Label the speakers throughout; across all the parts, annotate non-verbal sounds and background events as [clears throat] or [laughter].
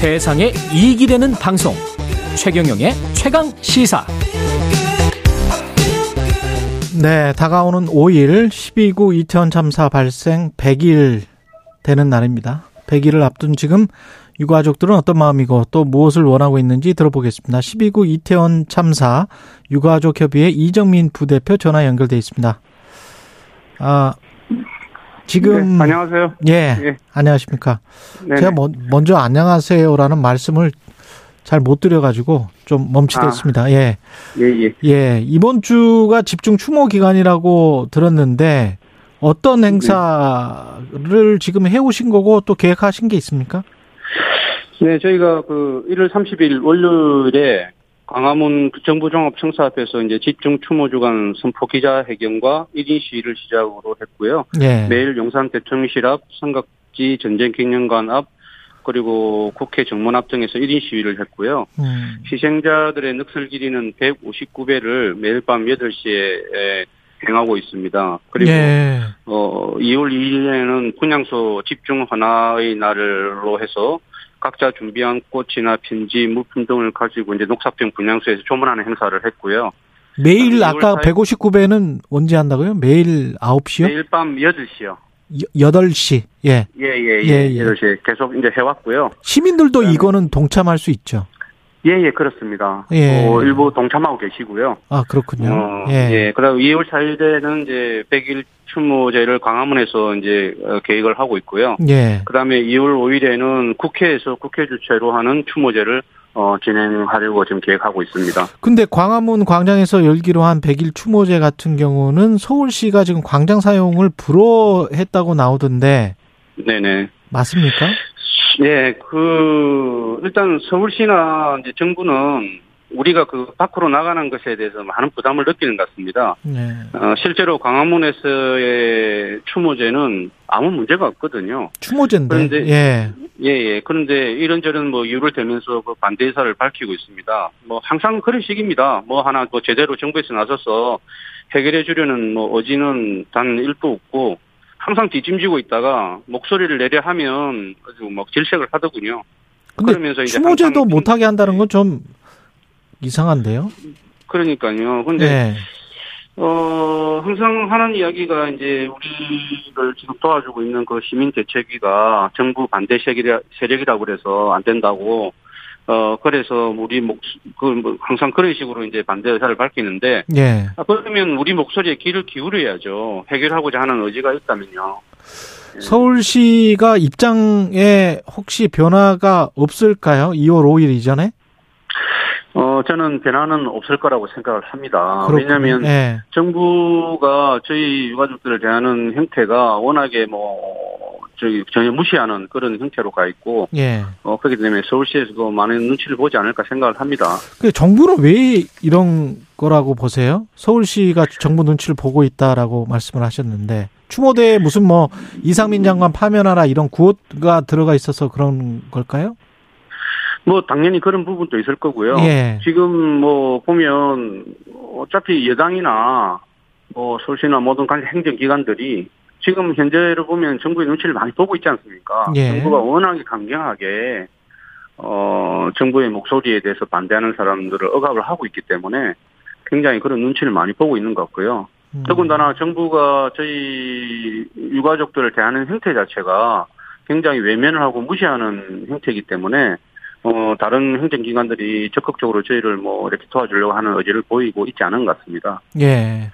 Speaker 1: 세상에 이익이 되는 방송 최경영의 최강 시사
Speaker 2: 네, 다가오는 5일 12구 이태원 참사 발생 100일 되는 날입니다. 100일을 앞둔 지금 유가족들은 어떤 마음이고 또 무엇을 원하고 있는지 들어보겠습니다. 12구 이태원 참사 유가족협의회 이정민 부대표 전화 연결돼 있습니다. 아, 지금
Speaker 3: 네, 안녕하세요.
Speaker 2: 예,
Speaker 3: 예.
Speaker 2: 안녕하십니까?
Speaker 3: 네네.
Speaker 2: 제가 뭐- 먼저 안녕하세요라는 말씀을 잘 못 드려가지고 좀 멈칫했습니다. 예.
Speaker 3: 예, 예.
Speaker 2: 예, 이번 주가 집중 추모 기간이라고 들었는데 어떤 행사를 지금 해오신 거고 또 계획하신 게 있습니까?
Speaker 3: 네, 저희가 그 1월 30일 월요일에 광화문 정부 종합청사 앞에서 이제 집중 추모 주간 선포 기자회견과 1인 시위를 시작으로 했고요.
Speaker 2: 예.
Speaker 3: 매일 용산 대통령실 앞, 삼각지 전쟁 기념관 앞, 그리고 국회 정문 앞 등에서 1인 시위를 했고요.
Speaker 2: 음,
Speaker 3: 희생자들의 넋을 기리는 159배를 매일 밤 8시에 행하고 있습니다. 그리고
Speaker 2: 예.
Speaker 3: 어, 2월 2일에는 분향소 집중 헌화의 날로 해서 각자 준비한 꽃이나 편지, 물품 등을 가지고 이제 녹사평 분향소에서 조문하는 행사를 했고요.
Speaker 2: 매일 아까
Speaker 3: 사일-
Speaker 2: 159배는 언제 한다고요? 매일 9시요?
Speaker 3: 매일 밤 8시요.
Speaker 2: 8시. 예.
Speaker 3: 예, 예,
Speaker 2: 예,
Speaker 3: 예.
Speaker 2: 예.
Speaker 3: 8시에 계속 이제 해왔고요.
Speaker 2: 시민들도
Speaker 3: 네.
Speaker 2: 이거는 동참할 수 있죠.
Speaker 3: 예, 예, 그렇습니다.
Speaker 2: 예.
Speaker 3: 어, 일부 동참하고 계시고요.
Speaker 2: 아, 그렇군요.
Speaker 3: 어,
Speaker 2: 예.
Speaker 3: 예. 그 다음 2월 4일에는 이제 100일 추모제를 광화문에서 이제 어, 계획을 하고 있고요.
Speaker 2: 예.
Speaker 3: 그 다음에 2월 5일에는 국회에서 국회 주최로 하는 추모제를 어, 진행하려고 지금 계획하고 있습니다.
Speaker 2: 근데 광화문 광장에서 열기로 한 100일 추모제 같은 경우는 서울시가 지금 광장 사용을 불허했다고 나오던데
Speaker 3: 네네.
Speaker 2: 맞습니까?
Speaker 3: 예, 그 일단 서울시나 이제 정부는 우리가 그 밖으로 나가는 것에 대해서 많은 부담을 느끼는 것 같습니다.
Speaker 2: 네.
Speaker 3: 어, 실제로 광화문에서의 추모제는 아무 문제가 없거든요.
Speaker 2: 추모제인데.
Speaker 3: 그런데-
Speaker 2: 예.
Speaker 3: 예, 예. 그런데 이런저런 뭐 이유를 대면서 그 반대 의사를 밝히고 있습니다. 뭐 항상 그런 식입니다. 뭐 하나 뭐 제대로 정부에서 나서서 해결해 주려는 뭐 의지는 단 일도 없고 항상 뒷짐지고 있다가 목소리를 내려 하면 아주 막 질색을 하더군요. 그러면서 이제
Speaker 2: 추모제도 못하게 한다는 건 좀 이상한데요.
Speaker 3: 그러니까요. 근데
Speaker 2: 네.
Speaker 3: 어, 항상 하는 이야기가 이제 우리를 지금 도와주고 있는 그 시민 대책위가 정부 반대 세력이라, 세력이라고 그래서 안 된다고, 어, 그래서 우리 목, 그, 뭐, 항상 그런 식으로 이제 반대 의사를 밝히는데,
Speaker 2: 예.
Speaker 3: 아, 그러면 우리 목소리에 귀를 기울여야죠. 해결하고자 하는 의지가 있다면요.
Speaker 2: 서울시가 입장에 혹시 변화가 없을까요? 2월 5일 이전에?
Speaker 3: 어, 저는 변화는 없을 거라고 생각을 합니다.
Speaker 2: 그렇군요.
Speaker 3: 왜냐하면
Speaker 2: 예.
Speaker 3: 정부가 저희 유가족들을 대하는 형태가 워낙에 뭐, 저기 전혀 무시하는 그런 형태로 가 있고,
Speaker 2: 예.
Speaker 3: 어, 그렇기 때문에 서울시에서도 많은 눈치를 보지 않을까 생각을 합니다.
Speaker 2: 그 정부는 왜 이런 거라고 보세요? 서울시가 정부 눈치를 보고 있다라고 말씀을 하셨는데 추모대에 무슨 뭐 이상민 장관 파면하라 이런 구호가 들어가 있어서 그런 걸까요?
Speaker 3: 뭐, 당연히 그런 부분도 있을 거고요.
Speaker 2: 예.
Speaker 3: 지금 뭐, 보면, 어차피 여당이나, 뭐, 서울시나 모든 관 행정기관들이 지금 현재로 보면 정부의 눈치를 많이 보고 있지 않습니까?
Speaker 2: 예.
Speaker 3: 정부가 워낙에 강경하게, 어, 정부의 목소리에 대해서 반대하는 사람들을 억압을 하고 있기 때문에 굉장히 그런 눈치를 많이 보고 있는 것 같고요.
Speaker 2: 음.
Speaker 3: 더군다나 정부가 저희 유가족들을 대하는 형태 자체가 굉장히 외면을 하고 무시하는 형태이기 때문에 어 다른 행정기관들이 적극적으로 저희를 뭐 이렇게 도와주려고 하는 의지를 보이고 있지 않은 것 같습니다.
Speaker 2: 예.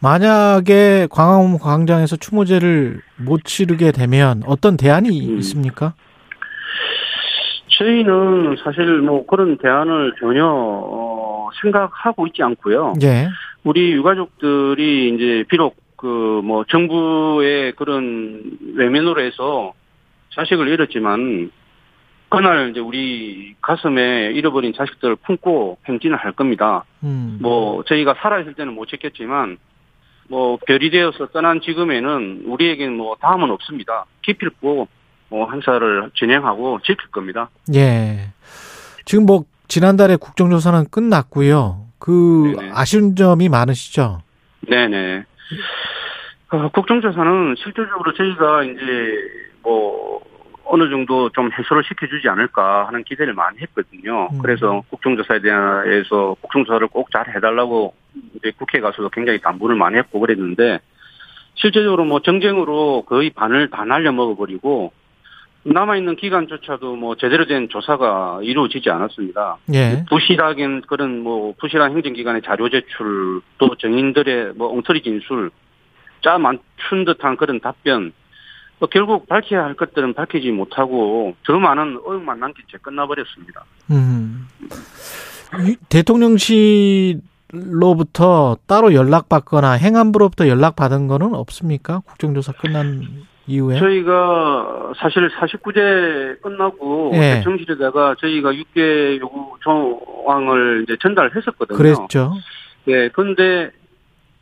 Speaker 2: 만약에 광화문 광장에서 추모제를 못 치르게 되면 어떤 대안이
Speaker 3: 음.
Speaker 2: 있습니까?
Speaker 3: 저희는 사실 뭐 그런 대안을 전혀 어, 생각하고 있지 않고요.
Speaker 2: 예.
Speaker 3: 우리 유가족들이 이제 비록 그 뭐 정부의 그런 외면으로 해서 자식을 잃었지만 그날 이제 우리 가슴에 잃어버린 자식들을 품고 행진을 할 겁니다.
Speaker 2: 음.
Speaker 3: 뭐 저희가 살아있을 때는 못 지켰지만 뭐 별이 되어서 떠난 지금에는 우리에게는 뭐 다음은 없습니다. 기필코 뭐 행사를 진행하고 지킬 겁니다.
Speaker 2: 예. 지금 뭐 지난달에 국정조사는 끝났고요. 그
Speaker 3: 네네.
Speaker 2: 아쉬운 점이 많으시죠?
Speaker 3: 네네. 어, 국정조사는 실질적으로 저희가 이제 뭐 어느 정도 좀 해소를 시켜주지 않을까 하는 기대를 많이 했거든요.
Speaker 2: 음.
Speaker 3: 그래서 국정조사에 대해서 국정조사를 꼭 잘 해달라고 이제 국회 가서도 굉장히 당부를 많이 했고 그랬는데 실제적으로 뭐 정쟁으로 거의 반을 다 날려 먹어버리고 남아있는 기간조차도 뭐 제대로 된 조사가 이루어지지 않았습니다.
Speaker 2: 예.
Speaker 3: 부실하긴 그런 뭐 부실한 행정기관의 자료 제출 또 정인들의 뭐 엉터리 진술 짜 맞춘 듯한 그런 답변 또 결국 밝혀야 할 것들은 밝히지 못하고 더 많은 어용만 남긴 채 끝나버렸습니다.
Speaker 2: 음. 이- 대통령실로부터 따로 연락받거나 행안부로부터 연락받은 거는 없습니까? 국정조사 끝난 이후에?
Speaker 3: 저희가 사실 49제 끝나고
Speaker 2: 예.
Speaker 3: 대통령실에다가 저희가 6개 요구 조항을 이제 전달했었거든요.
Speaker 2: 그랬죠.
Speaker 3: 예, 근데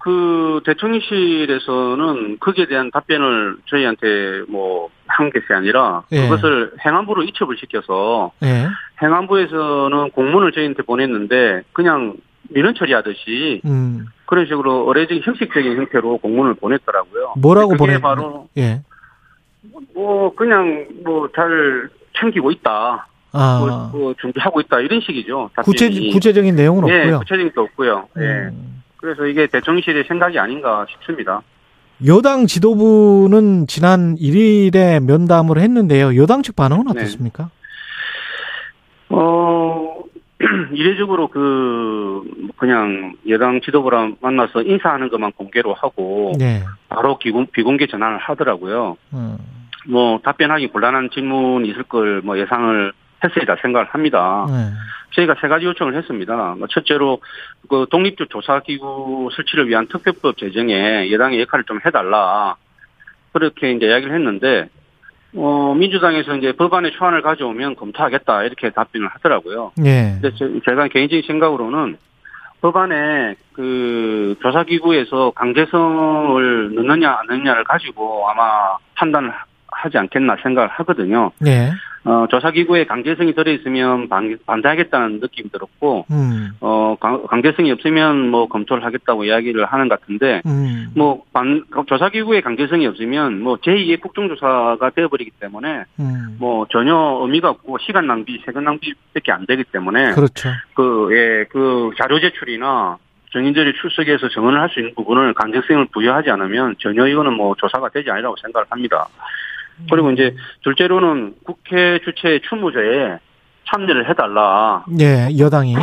Speaker 3: 그 대통령실에서는 거기에 대한 답변을 저희한테 뭐 한 것이 아니라
Speaker 2: 예.
Speaker 3: 그것을 행안부로 이첩을 시켜서
Speaker 2: 예.
Speaker 3: 행안부에서는 공문을 저희한테 보냈는데 그냥 민원 처리하듯이
Speaker 2: 음.
Speaker 3: 그런 식으로 의례적인 형식적인 형태로 공문을 보냈더라고요.
Speaker 2: 뭐라고 보냈
Speaker 3: 바로
Speaker 2: 예.
Speaker 3: 뭐 그냥 뭐 잘 챙기고 있다.
Speaker 2: 아.
Speaker 3: 뭐, 뭐 준비하고 있다 이런 식이죠.
Speaker 2: 구체
Speaker 3: 답변이.
Speaker 2: 구체적인 내용은
Speaker 3: 예,
Speaker 2: 없고요.
Speaker 3: 구체적인 게 없고요. 예.
Speaker 2: 음.
Speaker 3: 그래서 이게 대통령실의 생각이 아닌가 싶습니다.
Speaker 2: 여당 지도부는 지난 1일에 면담을 했는데요. 여당 측 반응은
Speaker 3: 네.
Speaker 2: 어떻습니까?
Speaker 3: 어, [clears throat] 이례적으로 그, 그냥 여당 지도부랑 만나서 인사하는 것만 공개로 하고,
Speaker 2: 네.
Speaker 3: 바로 비공, 비공개 전환을 하더라고요.
Speaker 2: 음.
Speaker 3: 뭐, 답변하기 곤란한 질문이 있을 걸 뭐 예상을 했으리다 생각을 합니다.
Speaker 2: 네.
Speaker 3: 저희가 세 가지 요청을 했습니다. 뭐 첫째로, 그 독립적 조사기구 설치를 위한 특별법 제정에 여당의 역할을 좀 해달라. 그렇게 이제 이야기를 했는데, 어, 민주당에서 이제 법안에 초안을 가져오면 검토하겠다. 이렇게 답변을 하더라고요.
Speaker 2: 예.
Speaker 3: 근데 제- 제가 개인적인 생각으로는 법안에 그 조사기구에서 강제성을 넣느냐 안 넣느냐를 가지고 아마 판단을 하- 하지 않겠나 생각을 하거든요.
Speaker 2: 예.
Speaker 3: 어, 조사기구에 강제성이 들어있으면 반, 반대하겠다는 느낌이 들었고,
Speaker 2: 음.
Speaker 3: 어, 강, 강제성이 없으면 뭐 검토를 하겠다고 이야기를 하는 것 같은데,
Speaker 2: 음.
Speaker 3: 뭐, 반, 조사기구에 강제성이 없으면 뭐 제2의 국정조사가 되어버리기 때문에
Speaker 2: 음.
Speaker 3: 뭐 전혀 의미가 없고 시간 낭비, 세금 낭비밖에 안 되기 때문에
Speaker 2: 그렇죠.
Speaker 3: 그, 예, 그 자료 제출이나 정인들이 출석해서 증언을 할 수 있는 부분을 강제성을 부여하지 않으면 전혀 이거는 뭐 조사가 되지 않으라고 생각을 합니다. 그리고 이제 둘째로는 국회 주최 추모제에 참여를 해달라.
Speaker 2: 예, 여당이.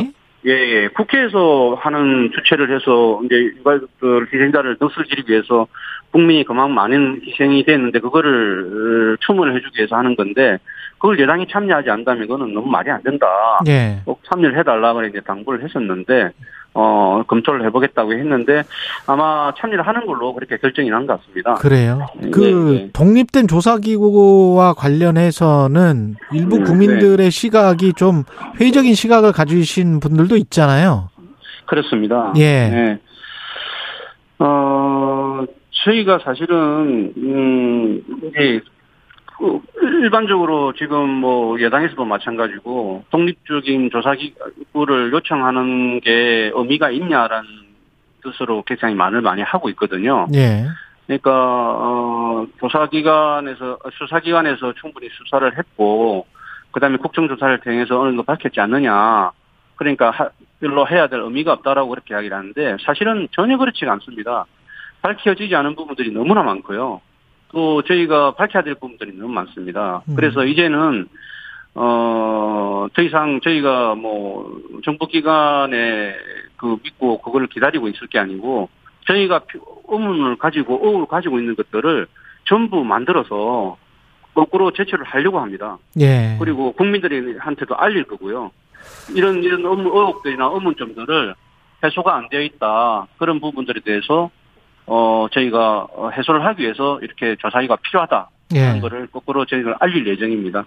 Speaker 3: 예, 예. 국회에서 하는 주최를 해서 이제 유가족들 희생자를 넋을 지르기 위해서 국민이 그만큼 많은 희생이 됐는데 그거를 추모를 해주기 위해서 하는 건데 그걸 여당이 참여하지 않다면 이거는 너무 말이 안 된다.
Speaker 2: 예.
Speaker 3: 꼭 참여를 해달라 그래 이제 당부를 했었는데 어 검토를 해보겠다고 했는데 아마 참여를 하는 걸로 그렇게 결정이 난 것 같습니다.
Speaker 2: 그래요.
Speaker 3: 네,
Speaker 2: 그
Speaker 3: 네.
Speaker 2: 독립된 조사기구와 관련해서는 일부
Speaker 3: 음,
Speaker 2: 국민들의 시각이 좀 회의적인 시각을 가지신 분들도 있잖아요.
Speaker 3: 그렇습니다.
Speaker 2: 예.
Speaker 3: 네. 어 저희가 사실은 음 이제 그 일반적으로 지금 뭐 여당에서도 마찬가지고 독립적인 조사 기구를 요청하는 게 의미가 있냐라는 뜻으로 굉장히 말을 많이 하고 있거든요.
Speaker 2: 예.
Speaker 3: 그러니까 어 조사기관에서 수사기관에서 충분히 수사를 했고 그다음에 국정조사를 통해서 어느 정도 밝혔지 않느냐. 그러니까 하- 별로 해야 될 의미가 없다라고 그렇게 이야기를 하는데 사실은 전혀 그렇지가 않습니다. 밝혀지지 않은 부분들이 너무나 많고요. 또 저희가 밝혀야 될 부분들이 너무 많습니다.
Speaker 2: 음.
Speaker 3: 그래서 이제는 어, 더 이상 저희가 뭐, 정부기관에 그 믿고 그거를 기다리고 있을 게 아니고, 저희가 피- 의문을 가지고, 의혹을 가지고 있는 것들을 전부 만들어서 거꾸로 제출을 하려고 합니다.
Speaker 2: 예.
Speaker 3: 그리고 국민들한테도 알릴 거고요. 이런, 이런 의혹들이나 의문점들을 해소가 안 되어 있다. 그런 부분들에 대해서, 어, 저희가 어, 해소를 하기 위해서 이렇게 조사기가 필요하다. 하는
Speaker 2: 예.
Speaker 3: 거를 거꾸로 저희가 알릴 예정입니다.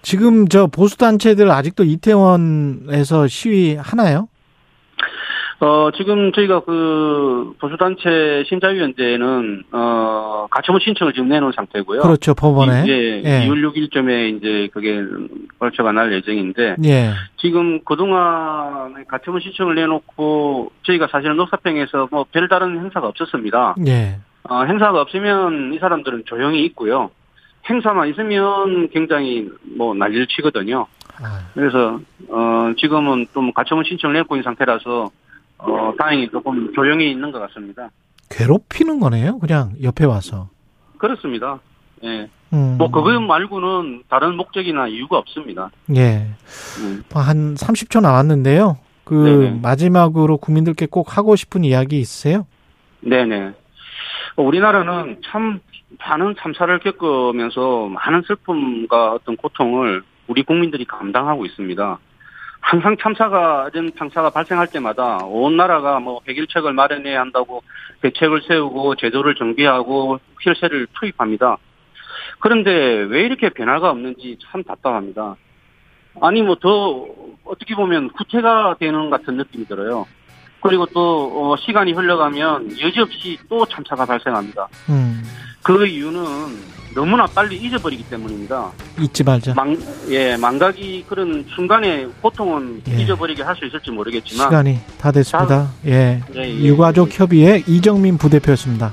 Speaker 2: 지금 저 보수 단체들 아직도 이태원에서 시위 하나요?
Speaker 3: 어, 지금 저희가 그 보수단체 심사위원회는, 어, 가처분 신청을 지금 내놓은 상태고요.
Speaker 2: 그렇죠. 법원에.
Speaker 3: 예,
Speaker 2: 예.
Speaker 3: 2월 6일쯤에 이제 그게 발표가 날 예정인데,
Speaker 2: 예.
Speaker 3: 지금 그동안 가처분 신청을 내놓고, 저희가 사실은 녹사평에서 뭐 별다른 행사가 없었습니다.
Speaker 2: 예.
Speaker 3: 어, 행사가 없으면 이 사람들은 조용히 있고요. 행사만 있으면 굉장히 뭐 난리를 치거든요.
Speaker 2: 아,
Speaker 3: 그래서 어 지금은 좀 가처분 신청을 내고 있는 상태라서 어 다행히 조금 조용히 있는 것 같습니다.
Speaker 2: 괴롭히는 거네요. 그냥 옆에 와서.
Speaker 3: 그렇습니다. 예.
Speaker 2: 음.
Speaker 3: 뭐 그거 말고는 다른 목적이나 이유가 없습니다.
Speaker 2: 예.
Speaker 3: 음.
Speaker 2: 한 30초 남았는데요. 그
Speaker 3: 네네.
Speaker 2: 마지막으로 국민들께 꼭 하고 싶은 이야기 있으세요?
Speaker 3: 네네. 우리나라는 참 많은 참사를 겪으면서 많은 슬픔과 어떤 고통을 우리 국민들이 감당하고 있습니다. 항상 참사가 이런 참사가 발생할 때마다 온 나라가 뭐 해결책을 마련해야 한다고 대책을 세우고 제도를 전개하고 실세를 투입합니다. 그런데 왜 이렇게 변화가 없는지 참 답답합니다. 아니 뭐 더 어떻게 보면 구태가 되는 같은 느낌이 들어요. 그리고 또 어, 시간이 흘러가면 여지없이 또 참사가 발생합니다.
Speaker 2: 음.
Speaker 3: 그 이유는 너무나 빨리 잊어버리기 때문입니다.
Speaker 2: 잊지 말자.
Speaker 3: 망, 예, 망각이 그런 순간의 고통은
Speaker 2: 예.
Speaker 3: 잊어버리게 할 수 있을지 모르겠지만
Speaker 2: 시간이 다 됐습니다. 예.
Speaker 3: 예, 예,
Speaker 2: 유가족 협의회 이정민 부대표였습니다.